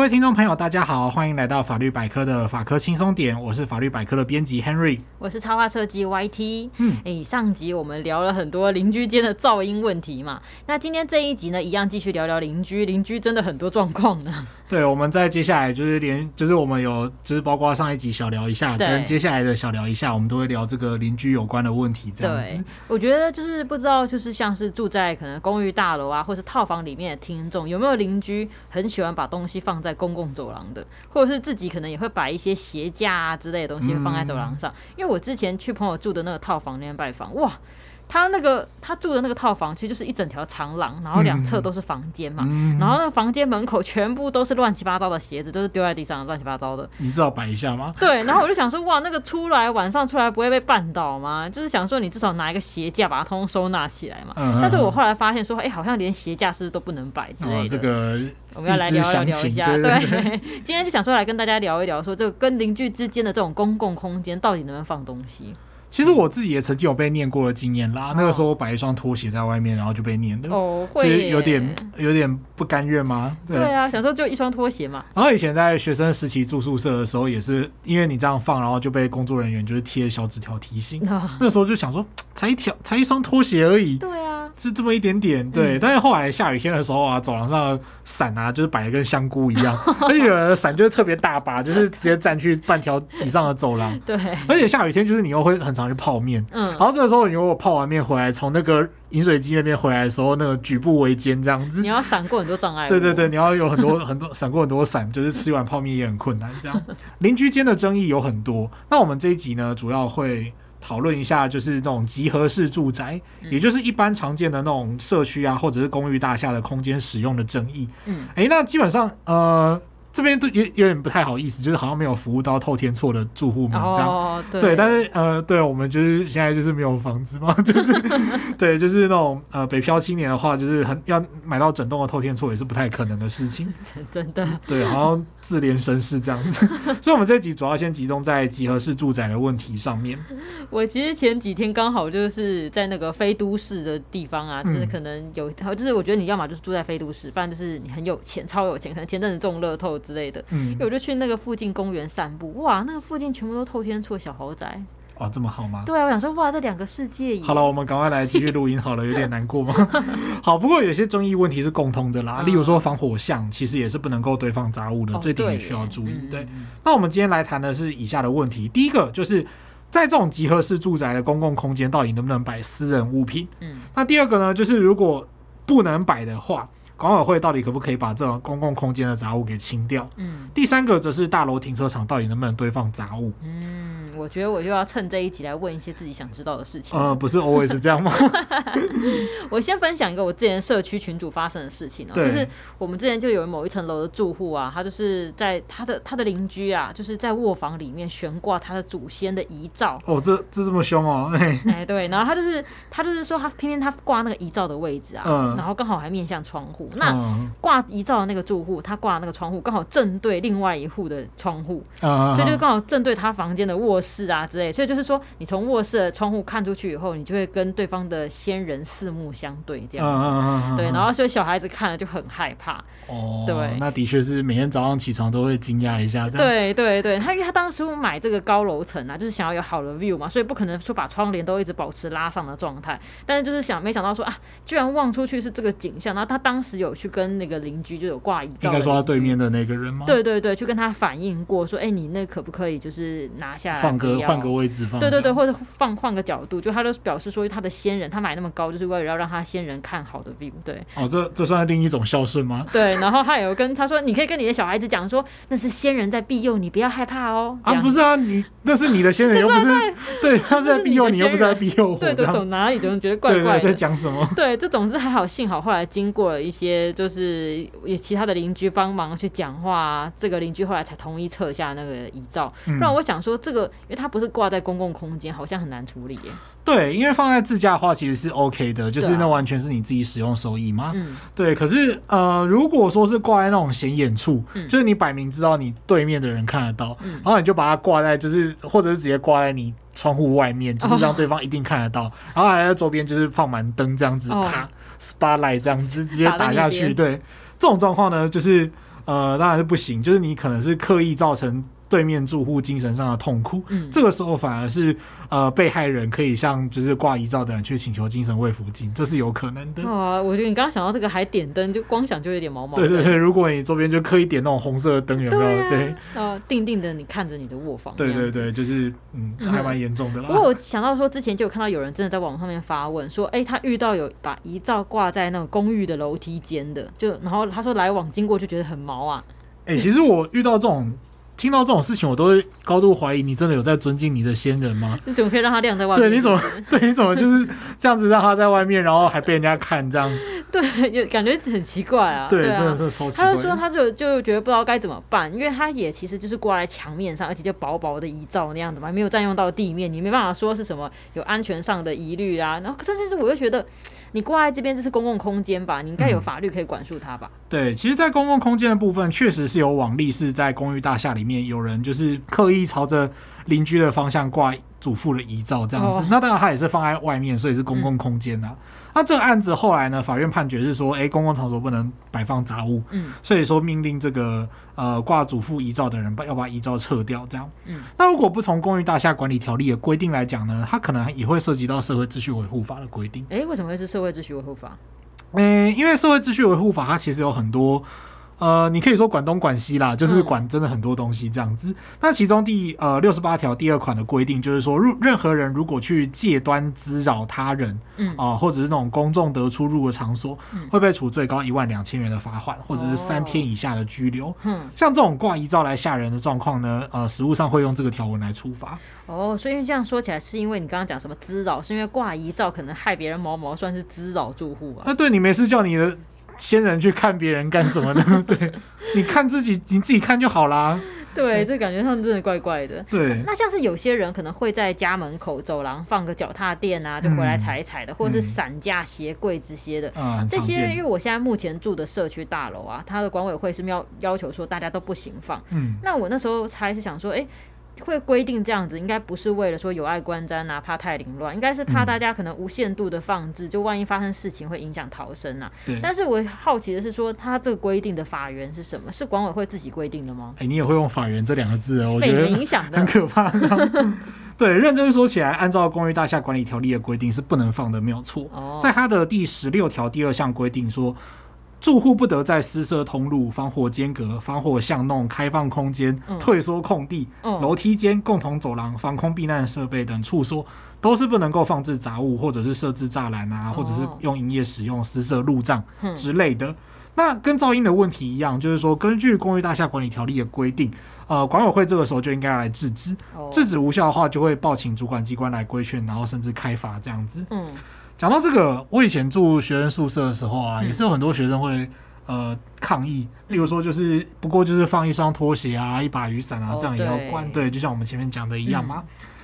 各位听众朋友，大家好，欢迎来到法律百科的法科轻松点，我是法律百科的编辑 Henry，我是插画设计 YT。嗯，哎，上集我们聊了很多邻居间的噪音问题嘛，那今天这一集呢，一样继续聊聊邻居，邻居真的很多状况呢。对，我们在接下来就是连，就是我们有，就是包括上一集小聊一下，跟接下来的小聊一下，我们都会聊这个邻居有关的问题。这样子，对，我觉得就是不知道，就是像是住在可能公寓大楼啊，或是套房里面的听众，有没有邻居很喜欢把东西放在公共走廊的，或者是自己可能也会摆一些鞋架啊之类的东西放在走廊上。嗯、因为我之前去朋友住的那个套房那边拜访，哇。他那个他住的那个套房，其实就是一整条长廊，然后两侧都是房间嘛，嗯、然后那个房间门口全部都是乱七八糟的鞋子，都是丢在地上乱七八糟的。你知道摆一下吗？对，然后我就想说，哇，那个出来晚上出来不会被绊倒吗？就是想说，你至少拿一个鞋架把它通通收纳起来嘛。嗯、但是我后来发现说，哎、欸，好像连鞋架是不是都不能摆之类的。哦、这个我们要来聊一聊一下。对，今天就想说来跟大家聊一聊，说这个跟邻居之间的这种公共空间到底能不能放东西。其实我自己也曾经有被念过的经验啦。那个时候我摆一双拖鞋在外面，然后就被念了。哦，会。其实有点有点不甘愿吗？对，对啊，想说就一双拖鞋嘛。然后以前在学生时期住宿舍的时候，也是因为你这样放，然后就被工作人员就是贴小纸条提醒。那时候就想说，才一条，才一双拖鞋而已。对啊。是这么一点点，对。嗯、但是后来下雨天的时候啊，走廊上伞啊，就是摆的跟香菇一样，而且有的伞就是特别大把，就是直接占去半条以上的走廊。对。而且下雨天就是你又会很常去泡面，嗯。然后这个时候你如果泡完面回来，从那个饮水机那边回来的时候，那个举步维艰这样子。你要闪过很多障碍。对对对，你要有很多很多闪过很多伞，就是吃一碗泡面也很困难。这样，邻居间的争议有很多。那我们这一集呢，主要会。讨论一下，就是这种集合式住宅，嗯、也就是一般常见的那种社区啊，或者是公寓大厦的空间使用的争议。嗯，哎、欸，那基本上，呃。这边都有有点不太好意思，就是好像没有服务到透天厝的住户们这样，哦、对，对，但是呃，对，我们就是现在就是没有房子嘛，就是 对，就是那种呃北漂青年的话，就是很要买到整栋的透天厝也是不太可能的事情，真的，对，好像自怜身世这样子，所以我们这一集主要先集中在集合式住宅的问题上面。我其实前几天刚好就是在那个非都市的地方啊，就是可能有，嗯、就是我觉得你要么就是住在非都市，不然就是你很有钱，超有钱，可能前阵子中乐透。之类的，嗯，因为我就去那个附近公园散步，哇，那个附近全部都透天厝小豪宅，哇，这么好吗？对啊，我想说，哇，这两个世界。好了，我们赶快来继续录音好了，有点难过吗？好，不过有些争议问题是共通的啦，嗯、例如说防火巷，其实也是不能够堆放杂物的，哦、这点也需要注意。对，嗯、那我们今天来谈的是以下的问题，第一个就是在这种集合式住宅的公共空间，到底能不能摆私人物品？嗯，那第二个呢，就是如果不能摆的话。管委会到底可不可以把这种公共空间的杂物给清掉？嗯，第三个则是大楼停车场到底能不能堆放杂物？嗯，我觉得我就要趁这一集来问一些自己想知道的事情。呃，不是 always 是这样吗？我先分享一个我之前社区群主发生的事情哦、喔，就是我们之前就有某一层楼的住户啊，他就是在他的他的邻居啊，就是在卧房里面悬挂他的祖先的遗照。哦，这这这么凶哦、喔！哎、欸，对，然后他就是他就是说他偏偏他挂那个遗照的位置啊，嗯、然后刚好还面向窗户。那挂遗照的那个住户，他挂那个窗户刚好正对另外一户的窗户，所以就刚好正对他房间的卧室啊之类。所以就是说，你从卧室的窗户看出去以后，你就会跟对方的先人四目相对这样子。对，然后所以小孩子看了就很害怕。哦，对，那的确是每天早上起床都会惊讶一下。对对对，他因为他当时买这个高楼层啊，就是想要有好的 view 嘛，所以不可能说把窗帘都一直保持拉上的状态。但是就是想，没想到说啊，居然望出去是这个景象。然后他当时有去跟跟那个邻居就有挂遗照，应该说他对面的那个人吗？对对对，去跟他反映过，说，哎、欸，你那可不可以就是拿下来，放个换个位置放？对对对，或者放换个角度，就他都表示说他的先人，他买那么高，就是为了要让他先人看好的 view。对，哦，这这算是另一种孝顺吗？对，然后他有跟他说，你可以跟你的小孩子讲说，那是先人在庇佑你，不要害怕哦。啊，不是啊，你那是你的先人，又不是对，他 是在庇佑你，又不是在庇佑我。对对，走哪里总觉得怪怪的，在讲什么？对，这总之还好，幸好后来经过了一些就是。也其他的邻居帮忙去讲话啊，这个邻居后来才同意撤下那个遗照。不然我想说，这个因为它不是挂在公共空间，好像很难处理耶。对，因为放在自家的话其实是 OK 的，就是那完全是你自己使用收益嘛。嗯，对。可是呃，如果说是挂在那种显眼处，就是你摆明知道你对面的人看得到，然后你就把它挂在，就是或者是直接挂在你窗户外面，就是让对方一定看得到，然后还在周边就是放满灯这样子，啪，spotlight 这样子直接打下去，对。这种状况呢，就是呃，当然是不行，就是你可能是刻意造成。对面住户精神上的痛苦，嗯，这个时候反而是呃被害人可以向就是挂遗照的人去请求精神慰抚金，这是有可能的。啊，我觉得你刚刚想到这个还点灯，就光想就有点毛毛。对对对，如果你周边就刻意点那种红色的灯，有没有？对，呃，定定的你看着你的卧房。对对对，就是嗯，还蛮严重的啦。不过我想到说，之前就有看到有人真的在网上面发问说，哎，他遇到有把遗照挂在那种公寓的楼梯间的，就然后他说来往经过就觉得很毛啊。哎，其实我遇到这种。听到这种事情，我都会高度怀疑你真的有在尊敬你的先人吗？你怎么可以让他晾在外面？对，你怎么 对？你怎么就是这样子让他在外面，然后还被人家看这样？对，就感觉很奇怪啊。对，对啊、真的是超奇怪。他就说，他就就觉得不知道该怎么办，因为他也其实就是挂在墙面上，而且就薄薄的遗照那样子嘛，没有占用到地面，你没办法说是什么有安全上的疑虑啊。然后，但是我又觉得。你挂在这边，这是公共空间吧？你应该有法律可以管束它吧？嗯。对，其实，在公共空间的部分，确实是有网例是在公寓大厦里面有人就是刻意朝着邻居的方向挂祖父的遗照这样子。哦、那当然，它也是放在外面，所以是公共空间呐、啊。嗯那这个案子后来呢？法院判决是说，哎、欸，公共场所不能摆放杂物，嗯，所以说命令这个呃挂祖父遗照的人把要把遗照撤掉，这样，嗯，那如果不从公寓大厦管理条例的规定来讲呢，它可能也会涉及到社会秩序维护法的规定。哎、欸，为什么会是社会秩序维护法？嗯、欸，因为社会秩序维护法它其实有很多。呃，你可以说管东管西啦，就是管真的很多东西这样子。嗯、那其中第呃六十八条第二款的规定就是说，入任何人如果去借端滋扰他人，嗯啊、呃，或者是那种公众得出入的场所，嗯、会被处最高一万两千元的罚款，或者是三天以下的拘留。嗯，像这种挂遗照来吓人的状况呢，呃，实务上会用这个条文来处罚。哦，所以这样说起来，是因为你刚刚讲什么滋扰，是因为挂遗照可能害别人毛毛，算是滋扰住户啊？那对你没事叫你的。先人去看别人干什么呢？对，你看自己，你自己看就好啦。对，这感觉上真的怪怪的。对，那像是有些人可能会在家门口走廊放个脚踏垫啊，就回来踩一踩的，嗯、或者是散架、鞋柜这些的。嗯、这些因为我现在目前住的社区大楼啊，它的管委会是要要求说大家都不行放。嗯，那我那时候猜是想说，哎、欸。会规定这样子，应该不是为了说有碍观瞻啊，怕太凌乱，应该是怕大家可能无限度的放置，嗯、就万一发生事情会影响逃生啊。对。但是我好奇的是说，他这个规定的法源是什么？是管委会自己规定的吗？哎、欸，你也会用法源这两个字哦，我觉得影响的很可怕。对，认真说起来，按照公寓大厦管理条例的规定是不能放的，没有错。哦。在它的第十六条第二项规定说。住户不得在私设通路、防火间隔、防火巷弄、开放空间、嗯、退缩空地、楼、嗯、梯间、共同走廊、防空避难设备等处所，都是不能够放置杂物，或者是设置栅栏啊，或者是用营业使用私设路障之类的。嗯、那跟噪音的问题一样，就是说，根据公寓大厦管理条例的规定，呃，管委会这个时候就应该要来制止，制止无效的话，就会报请主管机关来规劝，然后甚至开罚这样子。嗯。讲到这个，我以前住学生宿舍的时候啊，也是有很多学生会呃抗议，例如说就是不过就是放一双拖鞋啊，一把雨伞啊，这样也要关，对，就像我们前面讲的一样嘛。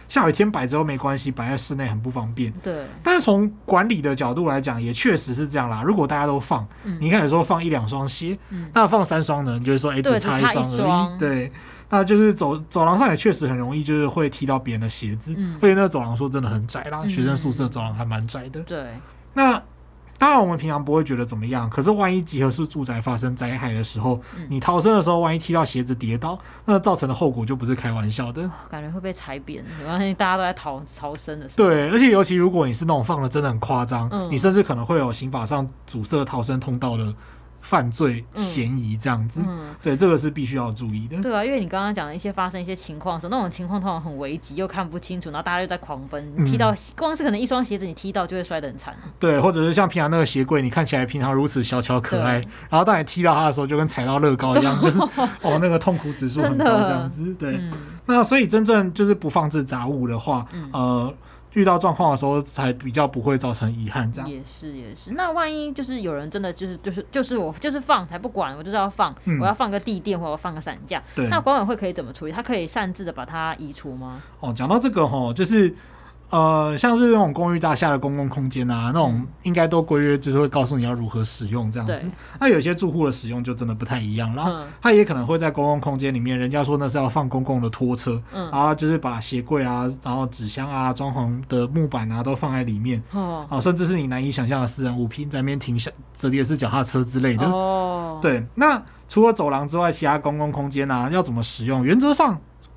下雨天摆着都没关系，摆在室内很不方便。对。但是从管理的角度来讲，也确实是这样啦。如果大家都放，你开始说放一两双鞋，那放三双呢？你就会说，哎，只差一双而已。对。那就是走走廊上也确实很容易，就是会踢到别人的鞋子。嗯，而且那个走廊说真的很窄啦，嗯、学生宿舍走廊还蛮窄的。对，那当然我们平常不会觉得怎么样，可是万一集合式住宅发生灾害的时候，嗯、你逃生的时候，万一踢到鞋子跌倒，那造成的后果就不是开玩笑的。感觉会被踩扁，没关系，大家都在逃逃生的时候。对，而且尤其如果你是那种放的真的很夸张，嗯、你甚至可能会有刑法上阻塞逃生通道的。犯罪嫌疑这样子，嗯嗯、对，这个是必须要注意的。对啊，因为你刚刚讲的一些发生一些情况的时候，那种情况通常很危急，又看不清楚，然后大家又在狂奔，你踢到、嗯、光是可能一双鞋子你踢到就会摔得很惨。对，或者是像平常那个鞋柜，你看起来平常如此小巧可爱，然后当你踢到它的时候，就跟踩到乐高一样，就是哦那个痛苦指数很高这样子。对，嗯、那所以真正就是不放置杂物的话，嗯、呃。遇到状况的时候，才比较不会造成遗憾。这样也是也是。那万一就是有人真的就是就是就是我就是放才不管，我就是要放，嗯、我要放个地垫或者放个伞架。对。那管委会可以怎么处理？他可以擅自的把它移除吗？哦，讲到这个吼，就是呃，像是那种公寓大厦的公共空间啊，那种应该都规约就是会告诉你要如何使用这样子。那有些住户的使用就真的不太一样了，他也可能会在公共空间里面，人家说那是要放公共的拖车，然后就是把鞋柜啊，然后纸箱啊、装潢的木板啊都放在里面，哦，甚至是你难以想象的私人物品在那边停下，折叠式脚踏车之类的。哦，对。那除了走廊之外，其他公共空间啊要怎么使用？原则上。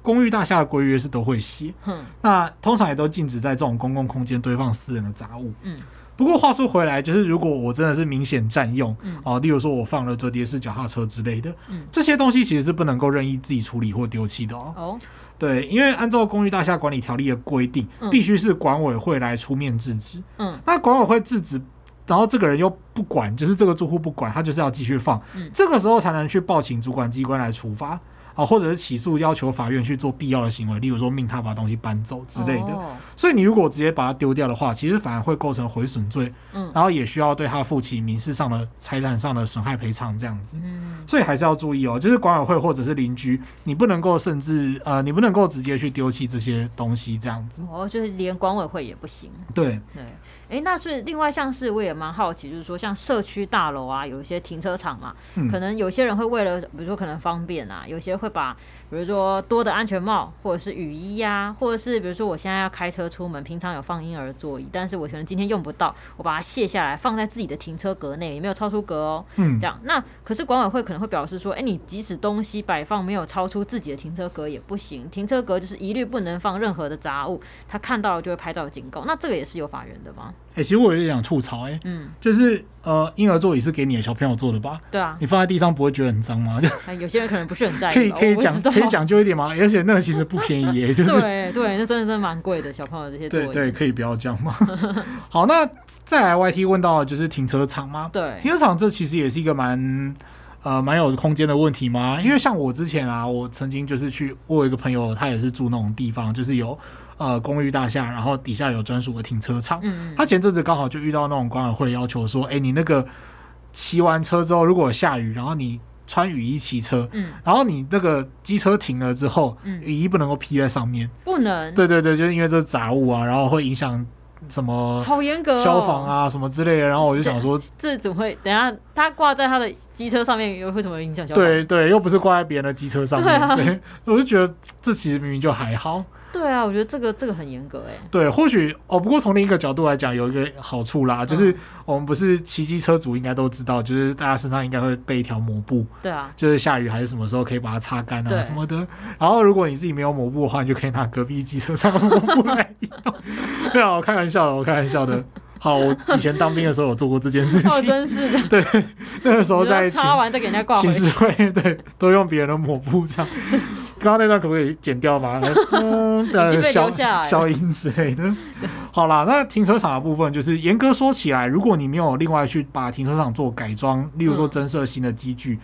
公寓大厦的规约是都会写，嗯，那通常也都禁止在这种公共空间堆放私人的杂物，嗯。不过话说回来，就是如果我真的是明显占用，嗯，哦，例如说我放了折叠式脚踏车之类的，嗯，这些东西其实是不能够任意自己处理或丢弃的哦。哦，对，因为按照公寓大厦管理条例的规定，必须是管委会来出面制止，嗯，那管委会制止，然后这个人又不管，就是这个住户不管，他就是要继续放，嗯，这个时候才能去报请主管机关来处罚。啊，或者是起诉要求法院去做必要的行为，例如说命他把东西搬走之类的。所以你如果直接把它丢掉的话，其实反而会构成毁损罪。嗯，然后也需要对他负起民事上的、财产上的损害赔偿这样子。嗯，所以还是要注意哦，就是管委会或者是邻居，你不能够甚至呃，你不能够直接去丢弃这些东西这样子。哦，就是连管委会也不行。对对。哎、欸，那是另外像是我也蛮好奇，就是说像社区大楼啊，有一些停车场嘛，嗯、可能有些人会为了，比如说可能方便啊，有些人会把，比如说多的安全帽或者是雨衣呀、啊，或者是比如说我现在要开车出门，平常有放婴儿座椅，但是我可能今天用不到，我把它卸下来放在自己的停车格内，也没有超出格哦。嗯，这样，那可是管委会可能会表示说，哎、欸，你即使东西摆放没有超出自己的停车格也不行，停车格就是一律不能放任何的杂物，他看到了就会拍照警告，那这个也是有法源的吗？哎、欸，其实我有点想吐槽、欸，哎，嗯，就是呃，婴儿座椅是给你的小朋友坐的吧？对啊，你放在地上不会觉得很脏吗？就 有些人可能不是很在意，可以可以讲可以讲究一点吗？而且那个其实不便宜、欸，就是对对，那真的真的蛮贵的，小朋友这些对对，可以不要这样吗？好，那再来 YT 问到的就是停车场吗？对，停车场这其实也是一个蛮呃蛮有空间的问题吗？因为像我之前啊，我曾经就是去，我有一个朋友，他也是住那种地方，就是有。呃，公寓大厦，然后底下有专属的停车场。嗯，他前阵子刚好就遇到那种管委会要求说，哎，你那个骑完车之后，如果下雨，然后你穿雨衣骑车，嗯，然后你那个机车停了之后，嗯，雨衣不能够披在上面，不能。对对对，就是因为这是杂物啊，然后会影响什么？好严格，消防啊什么之类的。然后我就想说，这怎么会？等下他挂在他的机车上面，又会怎么影响消防？对对，又不是挂在别人的机车上面。对我就觉得这其实明明就还好。对啊，我觉得这个这个很严格哎。对，或许哦，不过从另一个角度来讲，有一个好处啦，就是我们不是骑机车族应该都知道，就是大家身上应该会备一条抹布。对啊，就是下雨还是什么时候可以把它擦干啊什么的。然后如果你自己没有抹布的话，你就可以拿隔壁机车上的抹布来用。没有，我开玩笑的，我开玩笑的。好，我以前当兵的时候有做过这件事情。哦，真是的。对，那个时候在擦完再给人家挂回去。会对，都用别人的抹布这样。刚刚那段可不可以剪掉吗？嗯，呃，消消音之类的。好啦，那停车场的部分，就是严格说起来，如果你没有另外去把停车场做改装，例如说增设新的机具。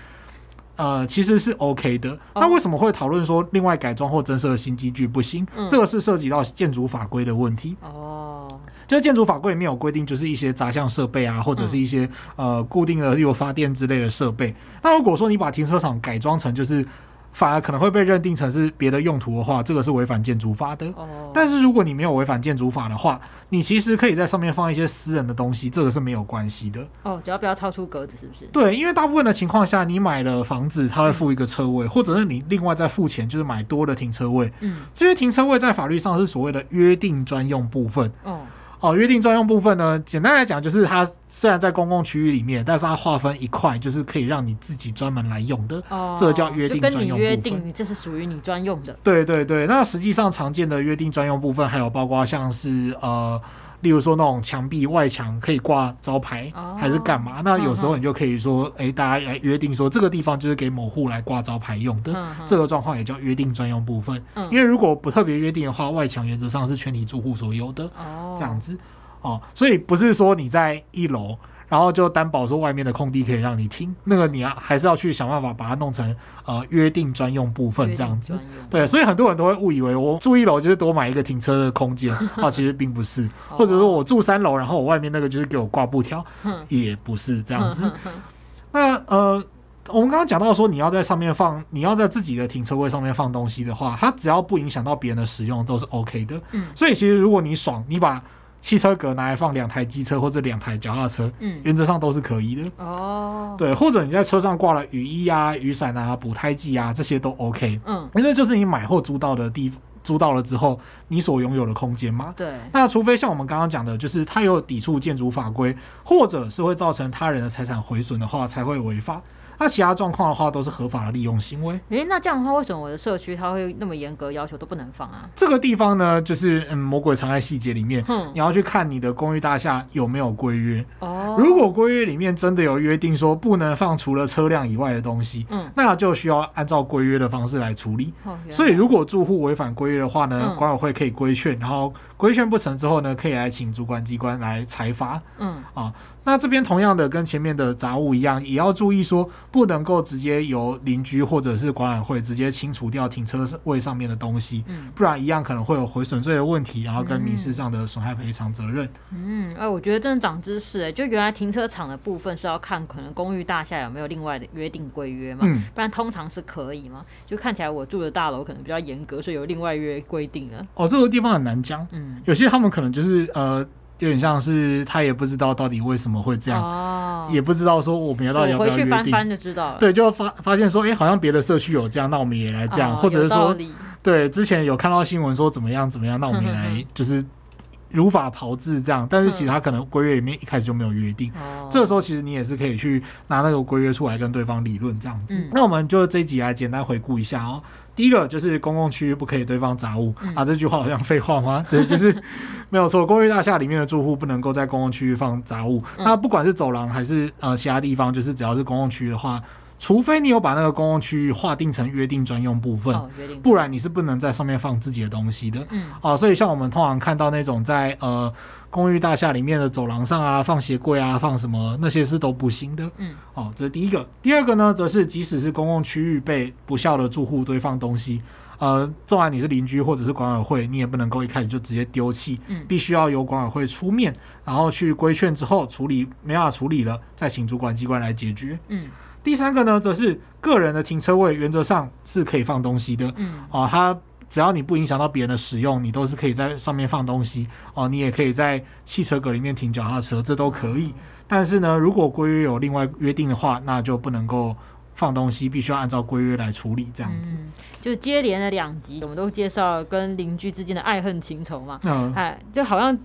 呃，其实是 OK 的。那为什么会讨论说另外改装或增设新机具不行？嗯、这个是涉及到建筑法规的问题。哦，就是建筑法规里面有规定，就是一些杂项设备啊，或者是一些、嗯、呃固定的，例如发电之类的设备。那如果说你把停车场改装成就是。反而可能会被认定成是别的用途的话，这个是违反建筑法的。哦。但是如果你没有违反建筑法的话，你其实可以在上面放一些私人的东西，这个是没有关系的。哦，只要不要超出格子，是不是？对，因为大部分的情况下，你买了房子，他会付一个车位，嗯、或者是你另外再付钱，就是买多的停车位。嗯。这些停车位在法律上是所谓的约定专用部分。哦。哦，约定专用部分呢，简单来讲就是它虽然在公共区域里面，但是它划分一块，就是可以让你自己专门来用的。哦，这个叫约定专用部分。约定，这是属于你专用的。对对对，那实际上常见的约定专用部分还有包括像是呃。例如说那种墙壁外墙可以挂招牌，还是干嘛？那有时候你就可以说，哎，大家来约定说这个地方就是给某户来挂招牌用的，这个状况也叫约定专用部分。因为如果不特别约定的话，外墙原则上是全体住户所有的，这样子哦。所以不是说你在一楼。然后就担保说外面的空地可以让你停，那个你啊还是要去想办法把它弄成呃约定专用部分这样子。对，所以很多人都会误以为我住一楼就是多买一个停车的空间啊，其实并不是。或者说我住三楼，然后我外面那个就是给我挂布条，也不是这样子。那呃。我们刚刚讲到说，你要在上面放，你要在自己的停车位上面放东西的话，它只要不影响到别人的使用，都是 OK 的。嗯，所以其实如果你爽，你把汽车格拿来放两台机车或者两台脚踏车，嗯，原则上都是可以的。哦，对，或者你在车上挂了雨衣啊、雨伞啊、补胎剂啊，这些都 OK。嗯，因为就是你买或租到的地方。租到了之后，你所拥有的空间嘛？对。那除非像我们刚刚讲的，就是它有抵触建筑法规，或者是会造成他人的财产毁损的话，才会违法。那其他状况的话，都是合法的利用行为。诶，那这样的话，为什么我的社区它会那么严格要求都不能放啊？这个地方呢，就是嗯，魔鬼藏在细节里面。嗯，你要去看你的公寓大厦有没有规约。哦，如果规约里面真的有约定说不能放除了车辆以外的东西，嗯，那就需要按照规约的方式来处理。哦，所以如果住户违反规约的话呢，嗯，管委会可以规劝，然后规劝不成之后呢，可以来请主管机关来裁罚。嗯，啊。那这边同样的跟前面的杂物一样，也要注意说，不能够直接由邻居或者是管委会直接清除掉停车位上面的东西，嗯，不然一样可能会有毁损罪的问题，然后跟民事上的损害赔偿责任。嗯，哎、嗯，我觉得真的长知识哎，就原来停车场的部分是要看可能公寓大厦有没有另外的约定规约嘛，嗯，不然通常是可以嘛，就看起来我住的大楼可能比较严格，所以有另外约规定了。哦，这个地方很难讲，嗯，有些他们可能就是呃。有点像是他也不知道到底为什么会这样，哦、也不知道说我们要到底要不要约定。回去翻翻就知道了。对，就发发现说，哎、欸，好像别的社区有这样，那我们也来这样，哦、或者是说，对，之前有看到新闻说怎么样怎么样，那我们也来就是如法炮制这样。但是其实他可能规约里面一开始就没有约定，嗯、这个时候其实你也是可以去拿那个规约出来跟对方理论这样子。嗯、那我们就这一集来简单回顾一下哦。第一个就是公共区域不可以堆放杂物、嗯、啊，这句话好像废话吗？对，就是没有错。公寓大厦里面的住户不能够在公共区域放杂物。嗯、那不管是走廊还是呃其他地方，就是只要是公共区域的话，除非你有把那个公共区域划定成约定专用部分，哦、不然你是不能在上面放自己的东西的。嗯，啊，所以像我们通常看到那种在呃。公寓大厦里面的走廊上啊，放鞋柜啊，放什么那些是都不行的。嗯，哦，这是第一个。第二个呢，则是即使是公共区域被不孝的住户堆放东西，呃，纵然你是邻居或者是管委会，你也不能够一开始就直接丢弃，嗯，必须要由管委会出面，然后去规劝之后处理，没办法处理了，再请主管机关来解决。嗯，第三个呢，则是个人的停车位原则上是可以放东西的。嗯，哦，它。只要你不影响到别人的使用，你都是可以在上面放东西哦。你也可以在汽车格里面停脚踏车，这都可以。但是呢，如果规约有另外约定的话，那就不能够放东西，必须要按照规约来处理。这样子，嗯、就接连了两集，我们都介绍跟邻居之间的爱恨情仇嘛。嗯，哎，就好像。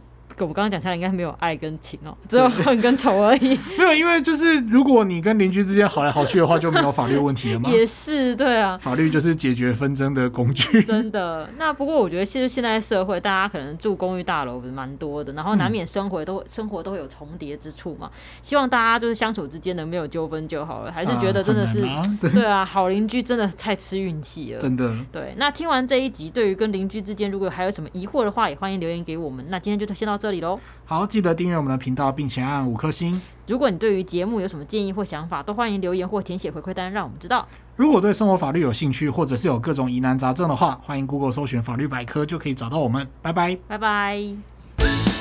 我们刚刚讲下来，应该没有爱跟情哦，只有恨跟仇而已。没有，因为就是如果你跟邻居之间好来好去的话，就没有法律问题了吗？也是，对啊。法律就是解决纷争的工具。真的。那不过我觉得，其实现在社会大家可能住公寓大楼蛮多的，然后难免生活都、嗯、生活都会有重叠之处嘛。希望大家就是相处之间能没有纠纷就好了。还是觉得真的是、对，对啊，好邻居真的太吃运气了。真的。对。那听完这一集，对于跟邻居之间如果还有什么疑惑的话，也欢迎留言给我们。那今天就先到这里喽。好，记得订阅我们的频道，并且按五颗星。如果你对于节目有什么建议或想法，都欢迎留言或填写回馈单，让我们知道。如果对生活法律有兴趣，或者是有各种疑难杂症的话，欢迎 Google 搜寻法律百科，就可以找到我们。拜拜，拜拜。